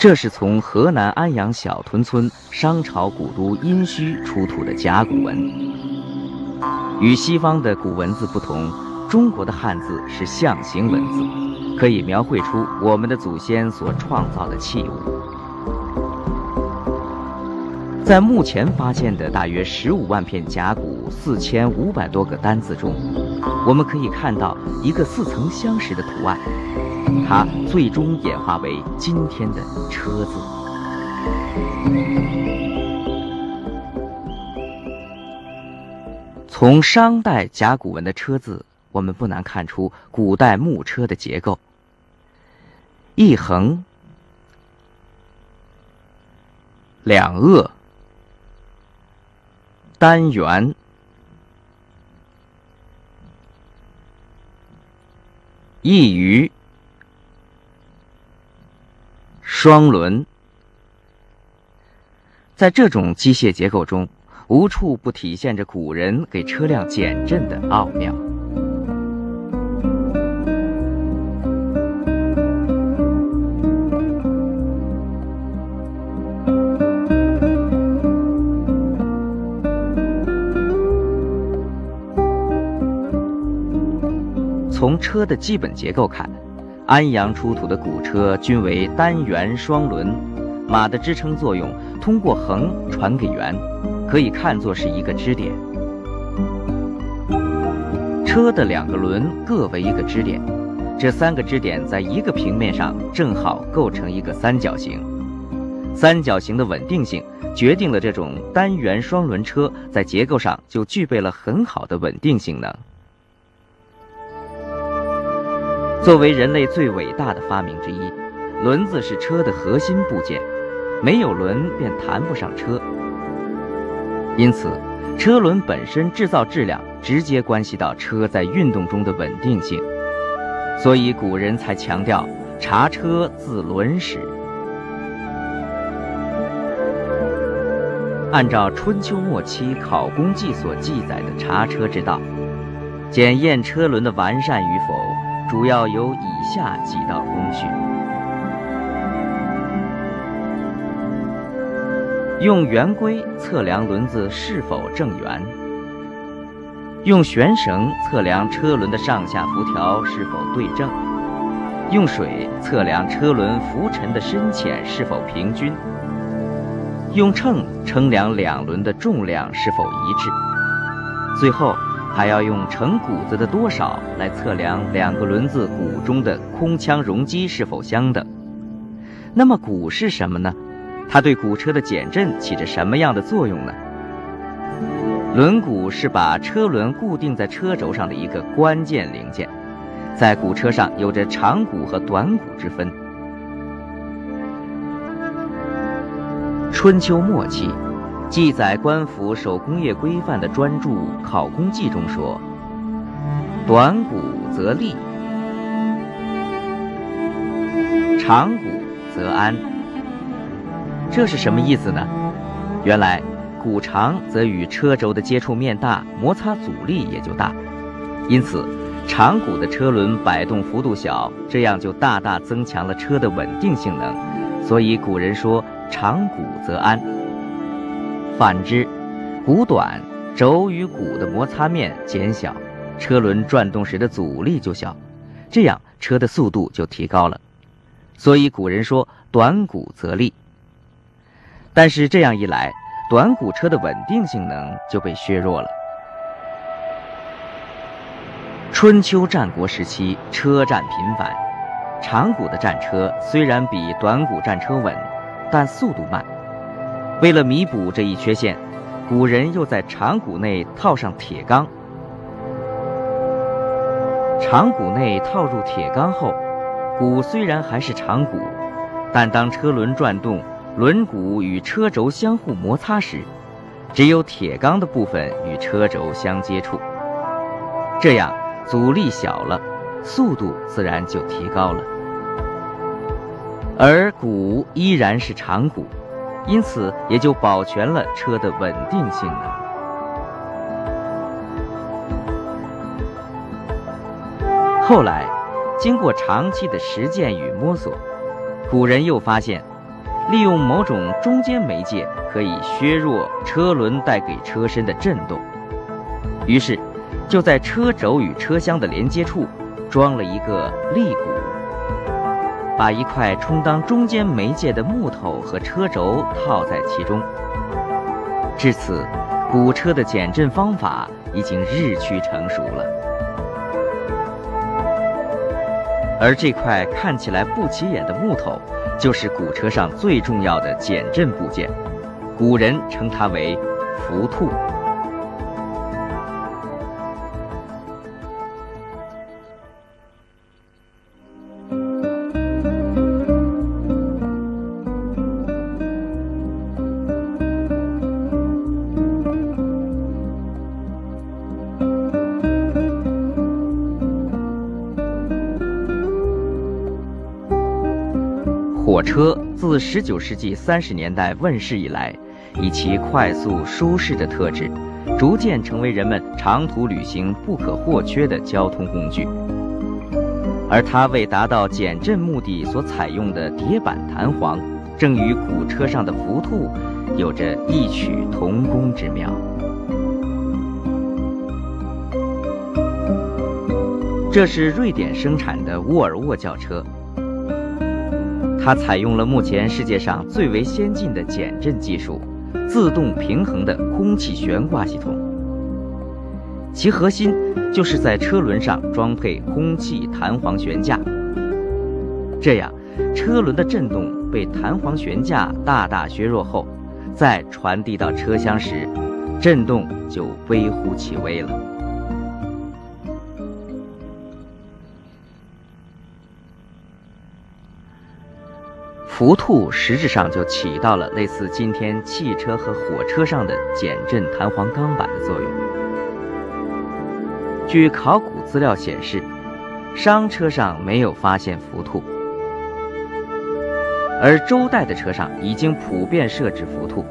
这是从河南安阳小屯村商朝古都殷墟出土的甲骨文。与西方的古文字不同，中国的汉字是象形文字，可以描绘出我们的祖先所创造的器物。在目前发现的大约十五万片甲骨、四千五百多个单字中，我们可以看到一个似曾相识的图案，它最终演化为今天的“车”字。从商代甲骨文的“车”字，我们不难看出古代木车的结构：一横、两颚。单元，一鱼，双轮，在这种机械结构中，无处不体现着古人给车辆减震的奥妙。从车的基本结构看，安阳出土的古车均为单元双轮，马的支撑作用通过横传给圆，可以看作是一个支点。车的两个轮各为一个支点，这三个支点在一个平面上正好构成一个三角形。三角形的稳定性决定了这种单元双轮车在结构上就具备了很好的稳定性能。作为人类最伟大的发明之一，轮子是车的核心部件，没有轮便谈不上车。因此，车轮本身制造质量直接关系到车在运动中的稳定性，所以古人才强调“察车自轮始”。按照春秋末期考工记所记载的察车之道，检验车轮的完善与否。主要有以下几道工序：用圆规测量轮子是否正圆；用悬绳测量车轮的上下浮条是否对正；用水测量车轮浮沉的深浅是否平均；用秤称量两轮的重量是否一致；最后。还要用成鼓子的多少来测量两个轮子鼓中的空腔容积是否相等。那么鼓是什么呢？它对鼓车的减震起着什么样的作用呢？轮毂是把车轮固定在车轴上的一个关键零件，在鼓车上有着长鼓和短鼓之分。春秋末期。记载官府手工业规范的专著《考工记》中说：“短鼓则立，长鼓则安。”这是什么意思呢？原来鼓长则与车轴的接触面大，摩擦阻力也就大，因此长鼓的车轮摆动幅度小，这样就大大增强了车的稳定性能。所以古人说：“长鼓则安。”反之，股短，轴与鼓的摩擦面减小，车轮转动时的阻力就小，这样车的速度就提高了。所以古人说“短鼓则利”。但是这样一来，短鼓车的稳定性能就被削弱了。春秋战国时期，车战频繁，长鼓的战车虽然比短鼓战车稳，但速度慢。为了弥补这一缺陷，古人又在长骨内套上铁钢。长骨内套入铁钢后，鼓虽然还是长鼓，但当车轮转动，轮毂与车轴相互摩擦时，只有铁钢的部分与车轴相接触。这样阻力小了，速度自然就提高了。而鼓依然是长鼓。因此，也就保全了车的稳定性能。后来，经过长期的实践与摸索，古人又发现，利用某种中间媒介，可以削弱车轮带给车身的震动。于是，就在车轴与车厢的连接处，装了一个立鼓，把一块充当中间媒介的木头和车轴套在其中。至此，鼓车的减震方法已经日趋成熟了。而这块看起来不起眼的木头，就是鼓车上最重要的减震部件，古人称它为“浮兔”。车自19世纪30年代问世以来，以其快速舒适的特质，逐渐成为人们长途旅行不可或缺的交通工具。而它为达到减震目的所采用的叠板弹簧，正与古车上的浮兔有着异曲同工之妙。这是瑞典生产的沃尔沃轿车。它采用了目前世界上最为先进的减震技术——自动平衡的空气悬挂系统。其核心就是在车轮上装配空气弹簧悬架，这样车轮的震动被弹簧悬架大大削弱后，再传递到车厢时，震动就微乎其微了。浮兔实质上就起到了类似今天汽车和火车上的减震弹簧钢板的作用。据考古资料显示，商车上没有发现浮兔，而周代的车上已经普遍设置浮兔，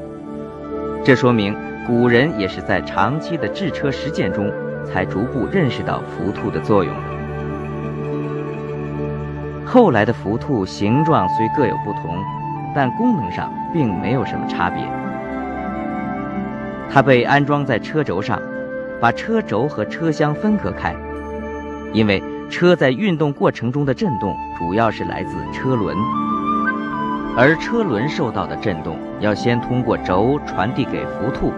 这说明古人也是在长期的制车实践中，才逐步认识到浮兔的作用的。后来的浮兔形状虽各有不同，但功能上并没有什么差别。它被安装在车轴上，把车轴和车厢分隔开，因为车在运动过程中的震动主要是来自车轮，而车轮受到的震动要先通过轴传递给浮兔，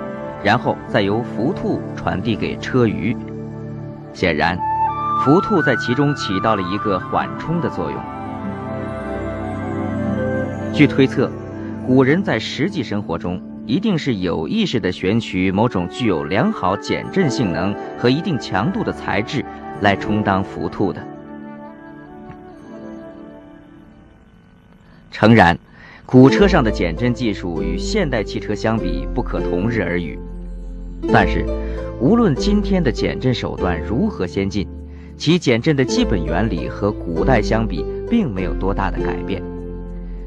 然后再由浮兔传递给车舆。显然。浮兔在其中起到了一个缓冲的作用。据推测，古人在实际生活中一定是有意识地选取某种具有良好减震性能和一定强度的材质来充当浮兔的。诚然，古车上的减震技术与现代汽车相比不可同日而语，但是，无论今天的减震手段如何先进，其减震的基本原理和古代相比，并没有多大的改变，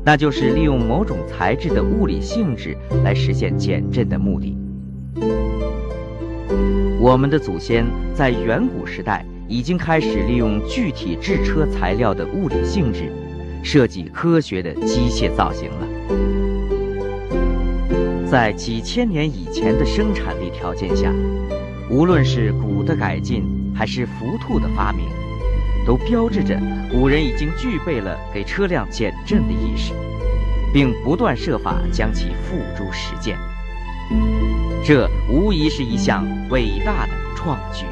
那就是利用某种材质的物理性质来实现减震的目的。我们的祖先在远古时代已经开始利用具体制车材料的物理性质，设计科学的机械造型了。在几千年以前的生产力条件下，无论是鼓的改进，还是浮兔的发明，都标志着古人已经具备了给车辆减震的意识，并不断设法将其付诸实践。这无疑是一项伟大的创举。